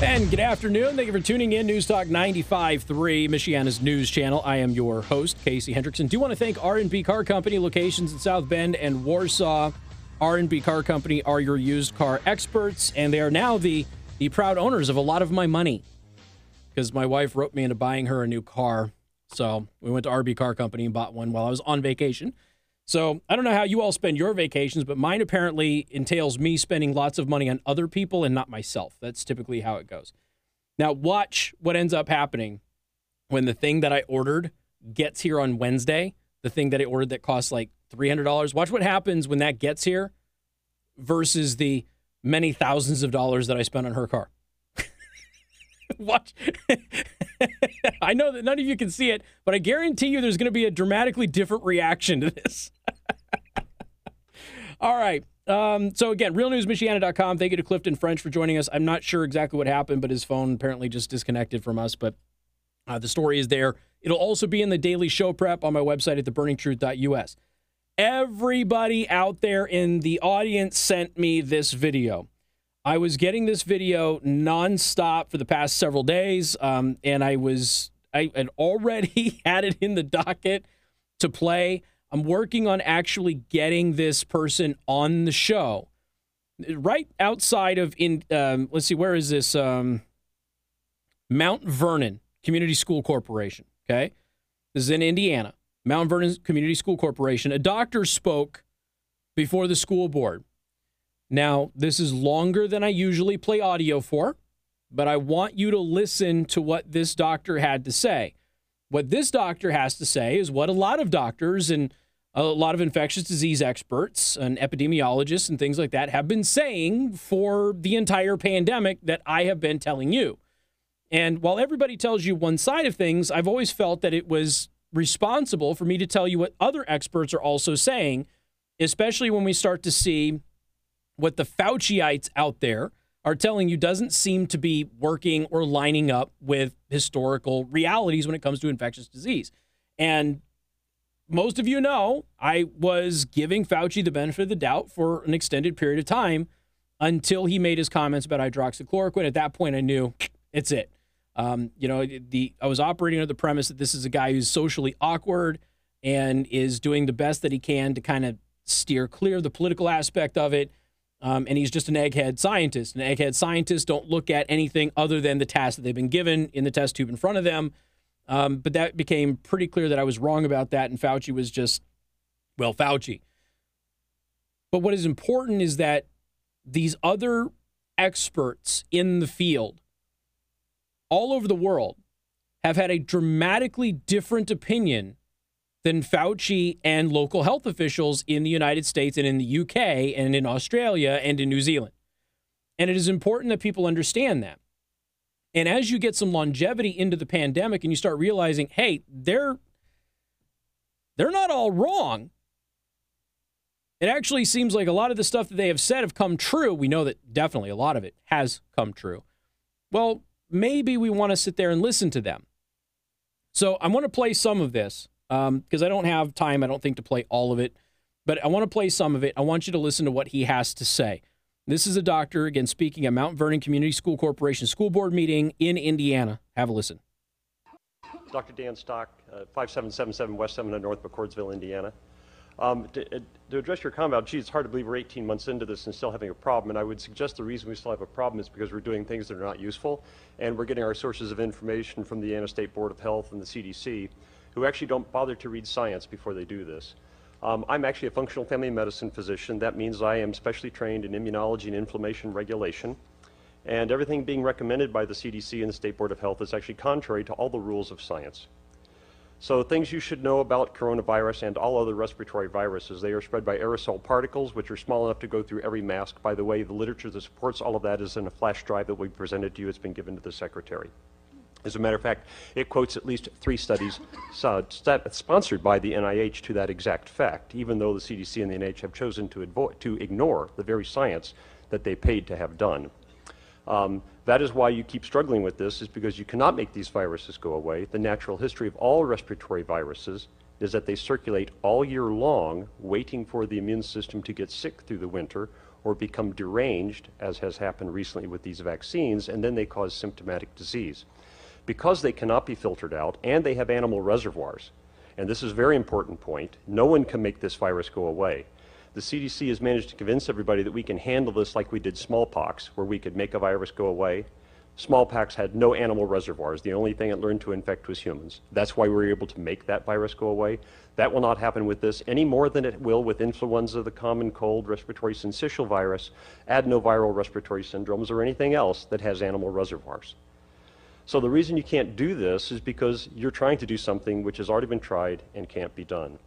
And good afternoon. Thank you for tuning in. News Talk 95.3, Michiana's news channel. I am your host, Casey Hendrickson. Do want to thank R&B Car Company, locations in South Bend and Warsaw. R&B Car Company are your used car experts, and they are now the, the proud owners of a lot of my money because my wife wrote me into buying her a new car. So we went to RB Car Company and bought one while I was on vacation. So I don't know how you all spend your vacations, but mine apparently entails me spending lots of money on other people and not myself. That's typically how it goes. Now, watch what ends up happening when the thing that I ordered gets here on Wednesday, the thing that I ordered that costs like $300. Watch what happens when that gets here versus the many thousands of dollars that I spent on her car. Watch. I know that none of you can see it, but I guarantee you there's going to be a dramatically different reaction to this. All right. Um, so again, realnewsmichiana.com. Thank you to Clifton French for joining us. I'm not sure exactly what happened, but his phone apparently just disconnected from us. But uh, the story is there. It'll also be in the daily show prep on my website at theburningtruth.us. Everybody out there in the audience sent me this video. I was getting this video nonstop for the past several days, um, and I was I had already had it in the docket to play. I'm working on actually getting this person on the show. Right outside of in um, let's see, where is this? Um, Mount Vernon Community School Corporation. Okay, this is in Indiana. Mount Vernon Community School Corporation. A doctor spoke before the school board. Now, this is longer than I usually play audio for, but I want you to listen to what this doctor had to say. What this doctor has to say is what a lot of doctors and a lot of infectious disease experts and epidemiologists and things like that have been saying for the entire pandemic that I have been telling you. And while everybody tells you one side of things, I've always felt that it was responsible for me to tell you what other experts are also saying, especially when we start to see what the Fauciites out there are telling you doesn't seem to be working or lining up with historical realities when it comes to infectious disease. And most of you know I was giving Fauci the benefit of the doubt for an extended period of time until he made his comments about hydroxychloroquine. At that point, I knew it's it. Um, you know, the I was operating under the premise that this is a guy who's socially awkward and is doing the best that he can to kind of steer clear of the political aspect of it. Um, and he's just an egghead scientist. And egghead scientists don't look at anything other than the task that they've been given in the test tube in front of them. Um, but that became pretty clear that I was wrong about that, and Fauci was just, well, Fauci. But what is important is that these other experts in the field all over the world have had a dramatically different opinion than Fauci and local health officials in the United States and in the UK and in Australia and in New Zealand. And it is important that people understand that. And as you get some longevity into the pandemic and you start realizing, hey, they're they're not all wrong. It actually seems like a lot of the stuff that they have said have come true. We know that definitely a lot of it has come true. Well, maybe we want to sit there and listen to them. So I want to play some of this because um, I don't have time, I don't think, to play all of it. But I want to play some of it. I want you to listen to what he has to say. This is a doctor, again, speaking at Mount Vernon Community School Corporation school board meeting in Indiana. Have a listen. Dr. Dan Stock, uh, 5777 West 7 North McCordsville, Indiana. Um, to, uh, to, address your comment gee, it's hard to believe we're 18 months into this and still having a problem, and I would suggest the reason we still have a problem is because we're doing things that are not useful, and we're getting our sources of information from the Indiana State Board of Health and the CDC, who actually don't bother to read science before they do this. Um, I'm actually a functional family medicine physician. That means I am specially trained in immunology and inflammation regulation. And everything being recommended by the CDC and the State Board of Health is actually contrary to all the rules of science. So things you should know about coronavirus and all other respiratory viruses, they are spread by aerosol particles, which are small enough to go through every mask. By the way, the literature that supports all of that is in a flash drive that we presented to you. It's been given to the secretary. As a matter of fact, it quotes at least three studies sponsored by the NIH to that exact fact, even though the CDC and the NIH have chosen to, to ignore the very science that they paid to have done. Um, that is why you keep struggling with this, is because you cannot make these viruses go away. The natural history of all respiratory viruses is that they circulate all year long, waiting for the immune system to get sick through the winter or become deranged, as has happened recently with these vaccines, and then they cause symptomatic disease. Because they cannot be filtered out and they have animal reservoirs, and this is a very important point, no one can make this virus go away. The CDC has managed to convince everybody that we can handle this like we did smallpox, where we could make a virus go away. Smallpox had no animal reservoirs. The only thing it learned to infect was humans. That's why we were able to make that virus go away. That will not happen with this any more than it will with influenza, the common cold, respiratory syncytial virus, adenoviral respiratory syndromes, or anything else that has animal reservoirs. So the reason you can't do this is because you're trying to do something which has already been tried and can't be done.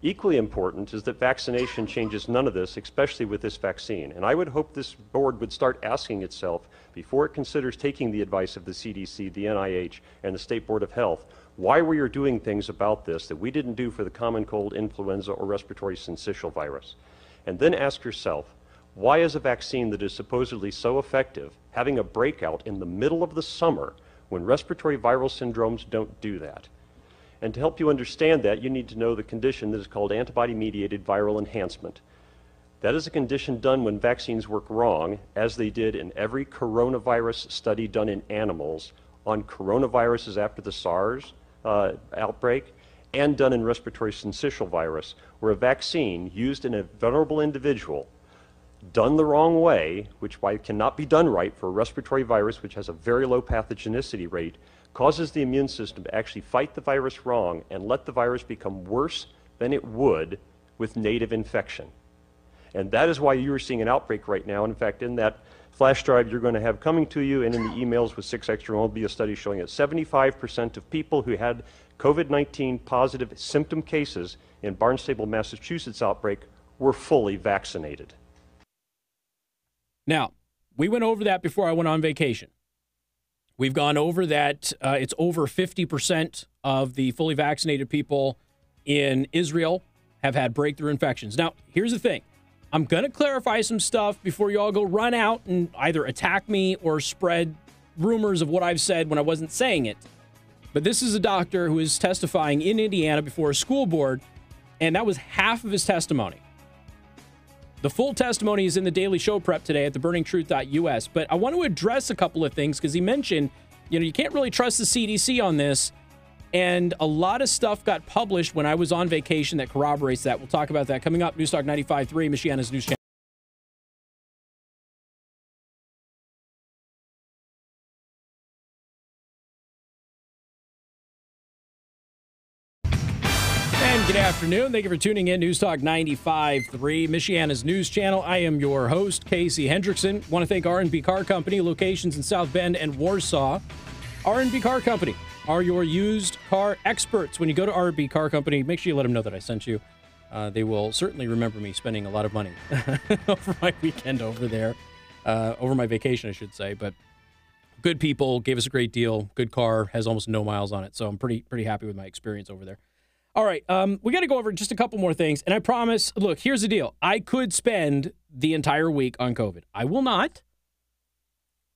Equally important is that vaccination changes none of this, especially with this vaccine. And I would hope this board would start asking itself, before it considers taking the advice of the CDC, the NIH, and the State Board of Health, why we are doing things about this that we didn't do for the common cold, influenza, or respiratory syncytial virus. And then ask yourself, why is a vaccine that is supposedly so effective having a breakout in the middle of the summer when respiratory viral syndromes don't do that? And to help you understand that, you need to know the condition that is called antibody mediated viral enhancement. That is a condition done when vaccines work wrong, as they did in every coronavirus study done in animals on coronaviruses after the SARS uh, outbreak, and done in respiratory syncytial virus, where a vaccine used in a vulnerable individual done the wrong way, which why it cannot be done right for a respiratory virus which has a very low pathogenicity rate, causes the immune system to actually fight the virus wrong and let the virus become worse than it would with native infection. And that is why you are seeing an outbreak right now. In fact, in that flash drive you're going to have coming to you and in the emails with 6 Extra will be a study showing that 75% of people who had COVID 19 positive symptom cases in Barnstable, Massachusetts outbreak were fully vaccinated. Now, we went over that before I went on vacation. We've gone over that. Uh, it's over 50% of the fully vaccinated people in Israel have had breakthrough infections. Now, here's the thing I'm going to clarify some stuff before you all go run out and either attack me or spread rumors of what I've said when I wasn't saying it. But this is a doctor who is testifying in Indiana before a school board, and that was half of his testimony. The full testimony is in the Daily Show prep today at theburningtruth.us. But I want to address a couple of things because he mentioned, you know, you can't really trust the CDC on this. And a lot of stuff got published when I was on vacation that corroborates that. We'll talk about that coming up. Newstalk 95.3, Michiana's News Channel. Afternoon. Thank you for tuning in. News Talk 95.3, Michiana's news channel. I am your host, Casey Hendrickson. Want to thank R&B Car Company, locations in South Bend and Warsaw. R&B Car Company are your used car experts. When you go to R&B Car Company, make sure you let them know that I sent you. Uh, they will certainly remember me spending a lot of money over my weekend over there, uh, over my vacation, I should say. But good people, gave us a great deal. Good car, has almost no miles on it, so I'm pretty pretty happy with my experience over there. All right, um, we got to go over just a couple more things. And I promise, look, here's the deal. I could spend the entire week on COVID. I will not.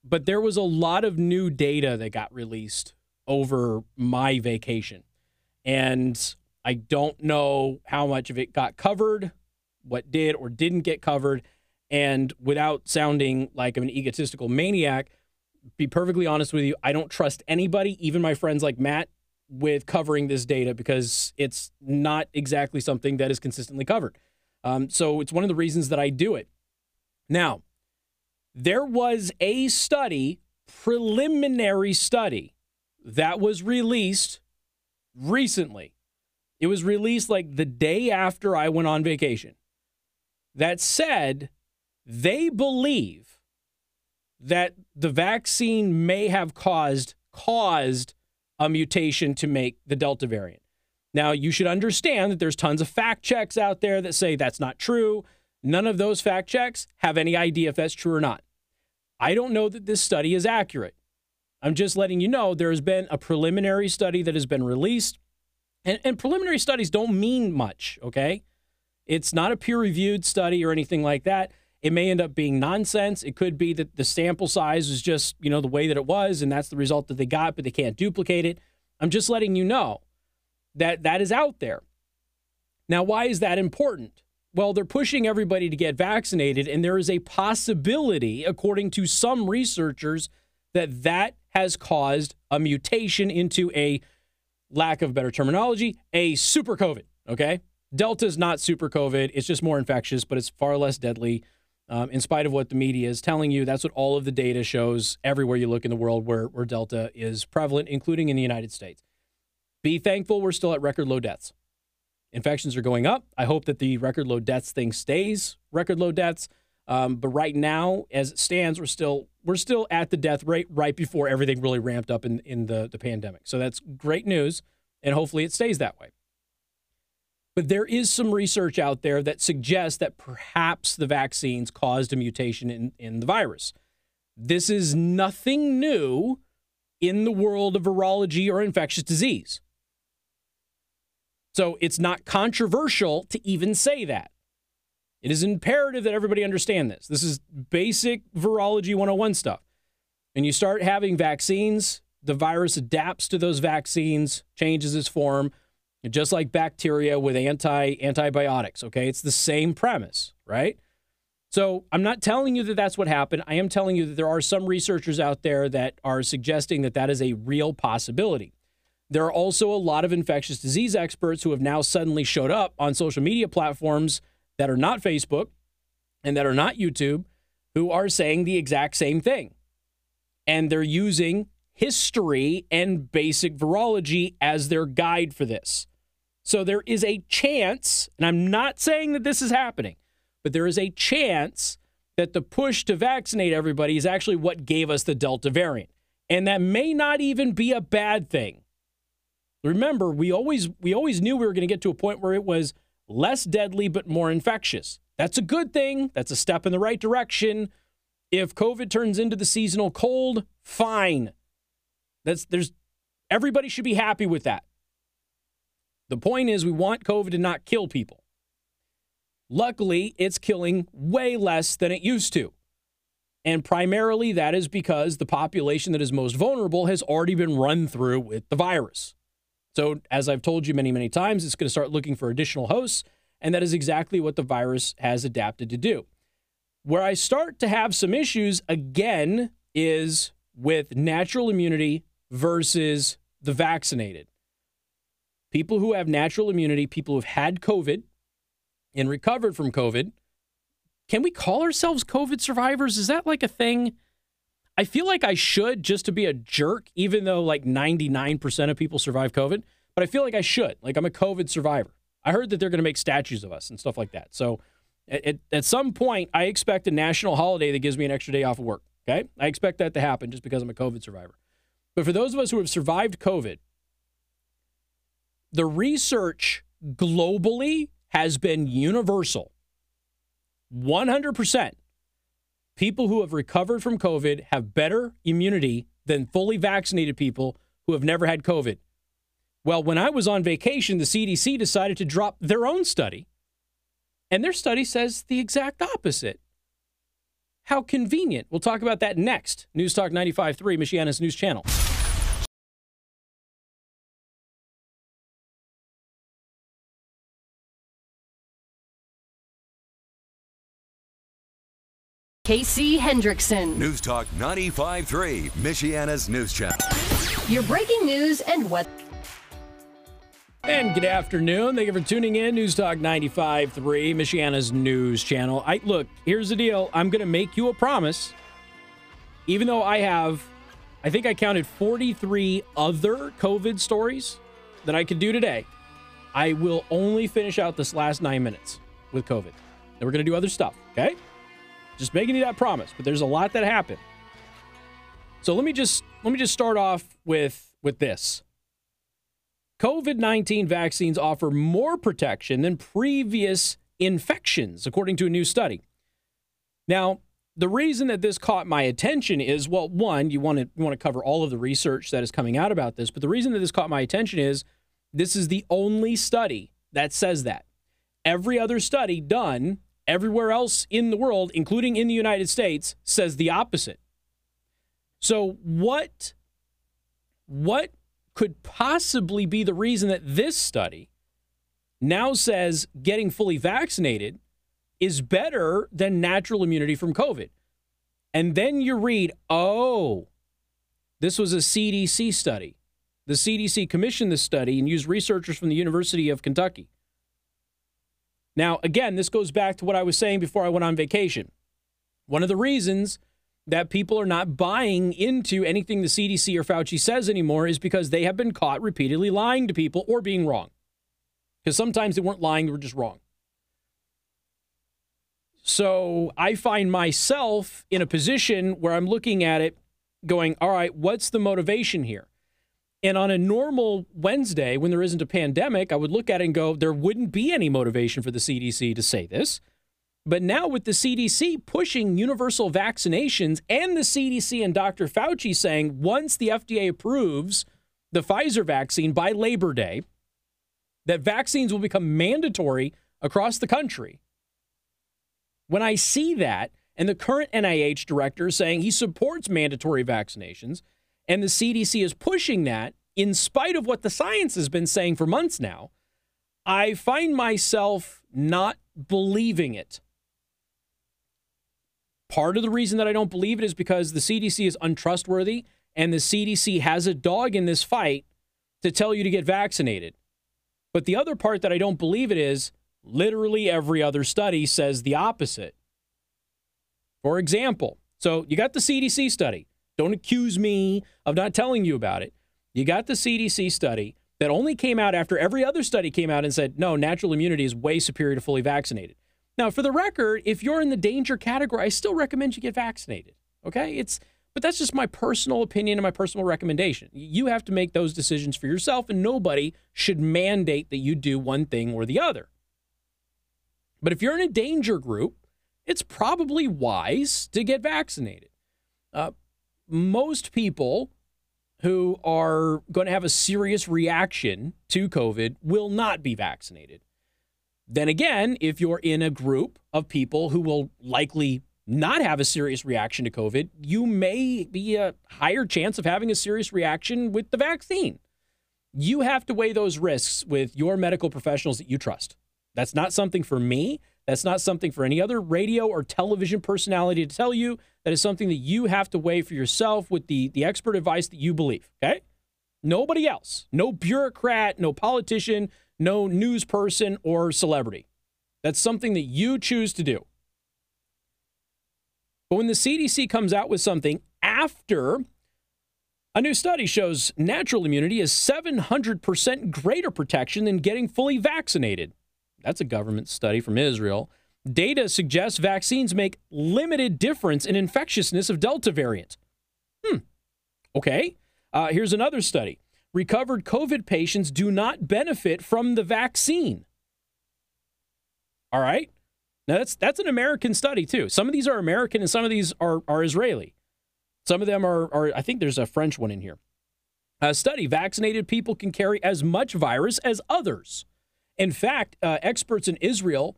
But there was a lot of new data that got released over my vacation. And I don't know how much of it got covered, what did or didn't get covered. And without sounding like I'm an egotistical maniac, be perfectly honest with you, I don't trust anybody, even my friends like Matt, with covering this data because it's not exactly something that is consistently covered. Um, so it's one of the reasons that I do it. Now, there was a study, preliminary study, that was released recently. It was released like the day after I went on vacation. That said, they believe that the vaccine may have caused caused a mutation to make the Delta variant. Now, you should understand that there's tons of fact checks out there that say that's not true. None of those fact checks have any idea if that's true or not. I don't know that this study is accurate. I'm just letting you know there has been a preliminary study that has been released. And, and preliminary studies don't mean much, okay? It's not a peer reviewed study or anything like that. It may end up being nonsense. It could be that the sample size is just, you know, the way that it was, and that's the result that they got, but they can't duplicate it. I'm just letting you know that that is out there. Now, why is that important? Well, they're pushing everybody to get vaccinated, and there is a possibility, according to some researchers, that that has caused a mutation into a lack of better terminology, a super COVID. Okay. Delta is not super COVID. It's just more infectious, but it's far less deadly. Um, in spite of what the media is telling you, that's what all of the data shows everywhere you look in the world where, where Delta is prevalent, including in the United States. Be thankful we're still at record low deaths. Infections are going up. I hope that the record low deaths thing stays record low deaths. Um, but right now, as it stands, we're still we're still at the death rate right before everything really ramped up in, in the, the pandemic. So that's great news, and hopefully it stays that way. But there is some research out there that suggests that perhaps the vaccines caused a mutation in, in the virus. This is nothing new in the world of virology or infectious disease. So it's not controversial to even say that. It is imperative that everybody understand this. This is basic virology 101 stuff. And you start having vaccines, the virus adapts to those vaccines, changes its form, just like bacteria with anti antibiotics, okay? It's the same premise, right? So, I'm not telling you that that's what happened. I am telling you that there are some researchers out there that are suggesting that that is a real possibility. There are also a lot of infectious disease experts who have now suddenly showed up on social media platforms that are not Facebook and that are not YouTube who are saying the exact same thing. And they're using history and basic virology as their guide for this. So there is a chance, and I'm not saying that this is happening, but there is a chance that the push to vaccinate everybody is actually what gave us the Delta variant. And that may not even be a bad thing. Remember, we always we always knew we were going to get to a point where it was less deadly but more infectious. That's a good thing. That's a step in the right direction. If COVID turns into the seasonal cold, fine. That's there's everybody should be happy with that. The point is we want COVID to not kill people. Luckily, it's killing way less than it used to. And primarily that is because the population that is most vulnerable has already been run through with the virus. So, as I've told you many, many times, it's going to start looking for additional hosts. And that is exactly what the virus has adapted to do. Where I start to have some issues again is with natural immunity versus the vaccinated. People who have natural immunity, people who have had COVID and recovered from COVID, can we call ourselves COVID survivors? Is that like a thing? I feel like I should just to be a jerk, even though like 99% of people survive COVID, but I feel like I should. Like I'm a COVID survivor. I heard that they're going to make statues of us and stuff like that. So at, at some point, I expect a national holiday that gives me an extra day off of work. Okay. I expect that to happen just because I'm a COVID survivor. But for those of us who have survived COVID, the research globally has been universal 100% people who have recovered from COVID have better immunity than fully vaccinated people who have never had COVID. Well, when I was on vacation, the CDC decided to drop their own study, and their study says the exact opposite. How convenient. We'll talk about that next. News Talk 95.3, Michiana's news channel. Casey Hendrickson. News Talk 95.3, Michiana's news channel. Your breaking news and what. And good afternoon. Thank you for tuning in. News Talk 95.3, Michiana's news channel. I look, here's the deal. I'm going to make you a promise. Even though I have, I think I counted 43 other COVID stories that I could do today, I will only finish out this last nine minutes with COVID. Then we're going to do other stuff, okay? Just making you that promise, but there's a lot that happened. So let me just let me just start off with with this. COVID-19 vaccines offer more protection than previous infections, according to a new study. Now, the reason that this caught my attention is well, one, you want to you want to cover all of the research that is coming out about this, but the reason that this caught my attention is this is the only study that says that. Every other study done Everywhere else in the world, including in the United States, says the opposite. So what what could possibly be the reason that this study now says getting fully vaccinated is better than natural immunity from COVID. And then you read, oh, this was a CDC study. The CDC commissioned this study and used researchers from the University of Kentucky. Now, again, this goes back to what I was saying before I went on vacation. One of the reasons that people are not buying into anything the CDC or Fauci says anymore is because they have been caught repeatedly lying to people or being wrong. Because sometimes they weren't lying, they were just wrong. So I find myself in a position where I'm looking at it going, all right, what's the motivation here? And on a normal Wednesday, when there isn't a pandemic, I would look at it and go, there wouldn't be any motivation for the CDC to say this. But now, with the CDC pushing universal vaccinations and the CDC and Dr. Fauci saying once the FDA approves the Pfizer vaccine by Labor Day, that vaccines will become mandatory across the country. When I see that, and the current NIH director saying he supports mandatory vaccinations, and the CDC is pushing that in spite of what the science has been saying for months now, I find myself not believing it. Part of the reason that I don't believe it is because the CDC is untrustworthy and the CDC has a dog in this fight to tell you to get vaccinated. But the other part that I don't believe it is literally every other study says the opposite. For example, so you got the CDC study. Don't accuse me of not telling you about it. You got the CDC study that only came out after every other study came out and said, no, natural immunity is way superior to fully vaccinated. Now, for the record, if you're in the danger category, I still recommend you get vaccinated. Okay? It's but that's just my personal opinion and my personal recommendation. You have to make those decisions for yourself, and nobody should mandate that you do one thing or the other. But if you're in a danger group, it's probably wise to get vaccinated. Uh, most people who are going to have a serious reaction to COVID will not be vaccinated. Then again, if you're in a group of people who will likely not have a serious reaction to COVID, you may be a higher chance of having a serious reaction with the vaccine. You have to weigh those risks with your medical professionals that you trust. That's not something for me. That's not something for any other radio or television personality to tell you. That is something that you have to weigh for yourself with the, the expert advice that you believe. Okay? Nobody else. No bureaucrat, no politician, no news person or celebrity. That's something that you choose to do. But when the CDC comes out with something after a new study shows natural immunity is 700% greater protection than getting fully vaccinated. That's a government study from Israel. Data suggests vaccines make limited difference in infectiousness of Delta variant. Hmm. Okay. Uh, here's another study. Recovered COVID patients do not benefit from the vaccine. All right. Now that's that's an American study too. Some of these are American and some of these are, are Israeli. Some of them are, are I think there's a French one in here. A study vaccinated people can carry as much virus as others. In fact, uh, experts in Israel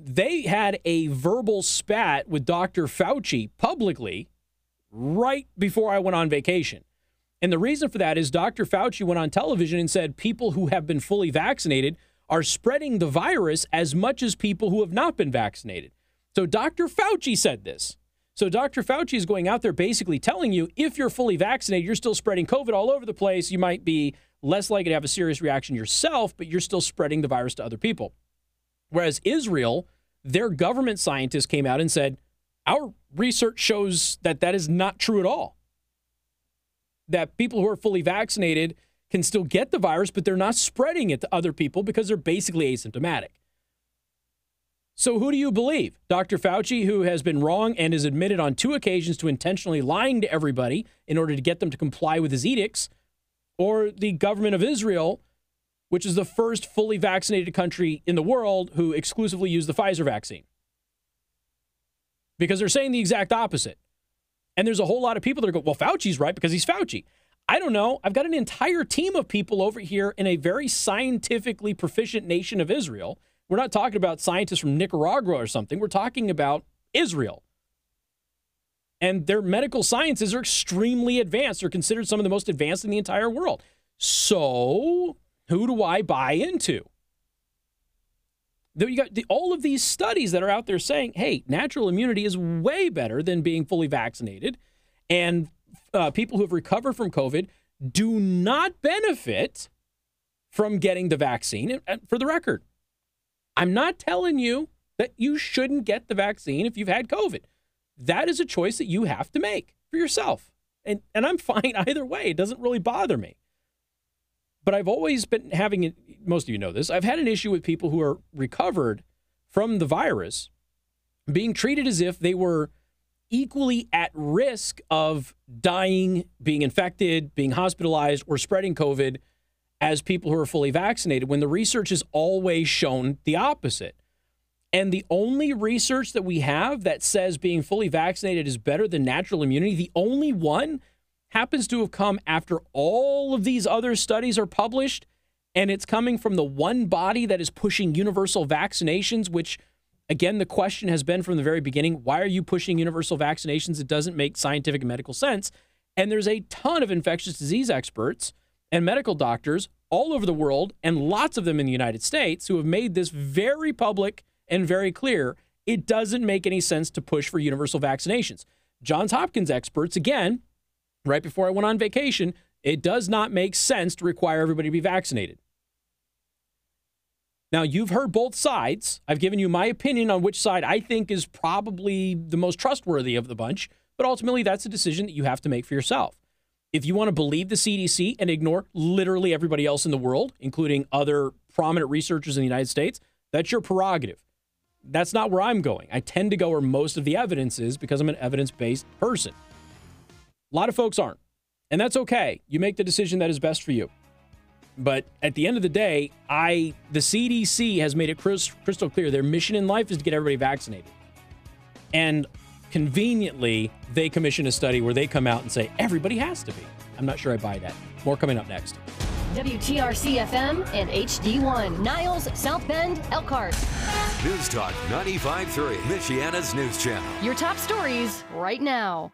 they had a verbal spat with Dr. Fauci publicly right before I went on vacation. And the reason for that is Dr. Fauci went on television and said people who have been fully vaccinated are spreading the virus as much as people who have not been vaccinated. So Dr. Fauci said this. So Dr. Fauci is going out there basically telling you if you're fully vaccinated, you're still spreading COVID all over the place. You might be less likely to have a serious reaction yourself, but you're still spreading the virus to other people. Whereas Israel, their government scientists came out and said, our research shows that that is not true at all. That people who are fully vaccinated can still get the virus, but they're not spreading it to other people because they're basically asymptomatic. So, who do you believe? Dr. Fauci, who has been wrong and is admitted on two occasions to intentionally lying to everybody in order to get them to comply with his edicts, or the government of Israel, which is the first fully vaccinated country in the world who exclusively used the Pfizer vaccine? Because they're saying the exact opposite. And there's a whole lot of people that are going, well, Fauci's right because he's Fauci. I don't know. I've got an entire team of people over here in a very scientifically proficient nation of Israel. We're not talking about scientists from Nicaragua or something. We're talking about Israel. And their medical sciences are extremely advanced. They're considered some of the most advanced in the entire world. So, who do I buy into? You got the, all of these studies that are out there saying, hey, natural immunity is way better than being fully vaccinated. And uh, people who have recovered from COVID do not benefit from getting the vaccine. And for the record, I'm not telling you that you shouldn't get the vaccine if you've had COVID. That is a choice that you have to make for yourself. And, and I'm fine either way. It doesn't really bother me. But I've always been having, most of you know this, I've had an issue with people who are recovered from the virus being treated as if they were equally at risk of dying, being infected, being hospitalized, or spreading COVID as people who are fully vaccinated when the research has always shown the opposite. And the only research that we have that says being fully vaccinated is better than natural immunity, the only one happens to have come after all of these other studies are published. And it's coming from the one body that is pushing universal vaccinations, which, again, the question has been from the very beginning why are you pushing universal vaccinations? It doesn't make scientific and medical sense. And there's a ton of infectious disease experts and medical doctors all over the world, and lots of them in the United States, who have made this very public and very clear. It doesn't make any sense to push for universal vaccinations. Johns Hopkins experts, again, right before I went on vacation, it does not make sense to require everybody to be vaccinated. Now, you've heard both sides. I've given you my opinion on which side I think is probably the most trustworthy of the bunch, but ultimately, that's a decision that you have to make for yourself. If you want to believe the CDC and ignore literally everybody else in the world, including other prominent researchers in the United States, that's your prerogative. That's not where I'm going. I tend to go where most of the evidence is because I'm an evidence based person. A lot of folks aren't. And that's okay. You make the decision that is best for you. But at the end of the day, I the CDC has made it crystal clear their mission in life is to get everybody vaccinated. And conveniently, they commission a study where they come out and say everybody has to be. I'm not sure I buy that. More coming up next. WTRC FM and HD1, Niles, South Bend, Elkhart. News Talk 95.3, Michiana's news channel. Your top stories right now.